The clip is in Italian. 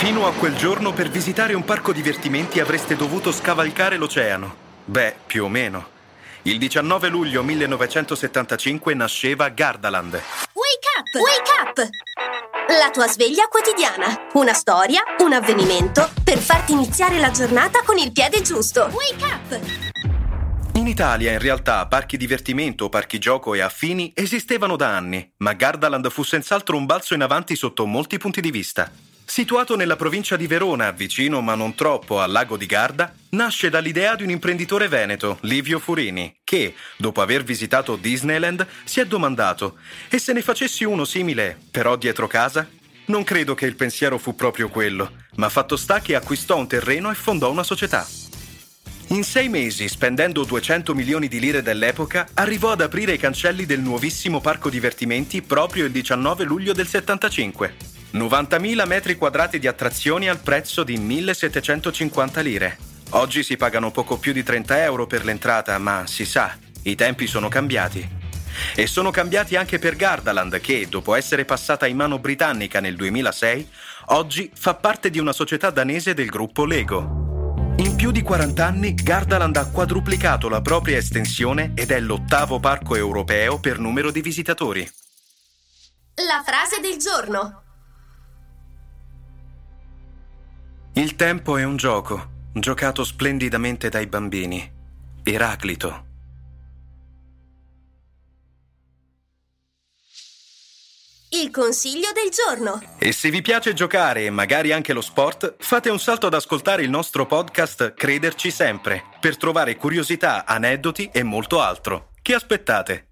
Fino a quel giorno per visitare un parco divertimenti avreste dovuto scavalcare l'oceano. Beh, più o meno. Il 19 luglio 1975 nasceva Gardaland. Wake up! Wake up! La tua sveglia quotidiana. Una storia, un avvenimento per farti iniziare la giornata con il piede giusto. Wake up! In Italia, in realtà, parchi divertimento, parchi gioco e affini esistevano da anni, ma Gardaland fu senz'altro un balzo in avanti sotto molti punti di vista. Situato nella provincia di Verona, vicino ma non troppo al lago di Garda, nasce dall'idea di un imprenditore veneto, Livio Furini, che, dopo aver visitato Disneyland, si è domandato: e se ne facessi uno simile, però dietro casa? Non credo che il pensiero fu proprio quello, ma fatto sta che acquistò un terreno e fondò una società. In sei mesi, spendendo 200 milioni di lire dell'epoca, arrivò ad aprire i cancelli del nuovissimo parco divertimenti proprio il 19 luglio del 75. 90.000 metri quadrati di attrazioni al prezzo di 1.750 lire. Oggi si pagano poco più di 30 euro per l'entrata, ma si sa, i tempi sono cambiati. E sono cambiati anche per Gardaland che, dopo essere passata in mano britannica nel 2006, oggi fa parte di una società danese del gruppo Lego. In più di 40 anni, Gardaland ha quadruplicato la propria estensione ed è l'ottavo parco europeo per numero di visitatori. La frase del giorno. Il tempo è un gioco, giocato splendidamente dai bambini. Eraclito. Il consiglio del giorno. E se vi piace giocare e magari anche lo sport, fate un salto ad ascoltare il nostro podcast Crederci sempre, per trovare curiosità, aneddoti e molto altro. Che aspettate?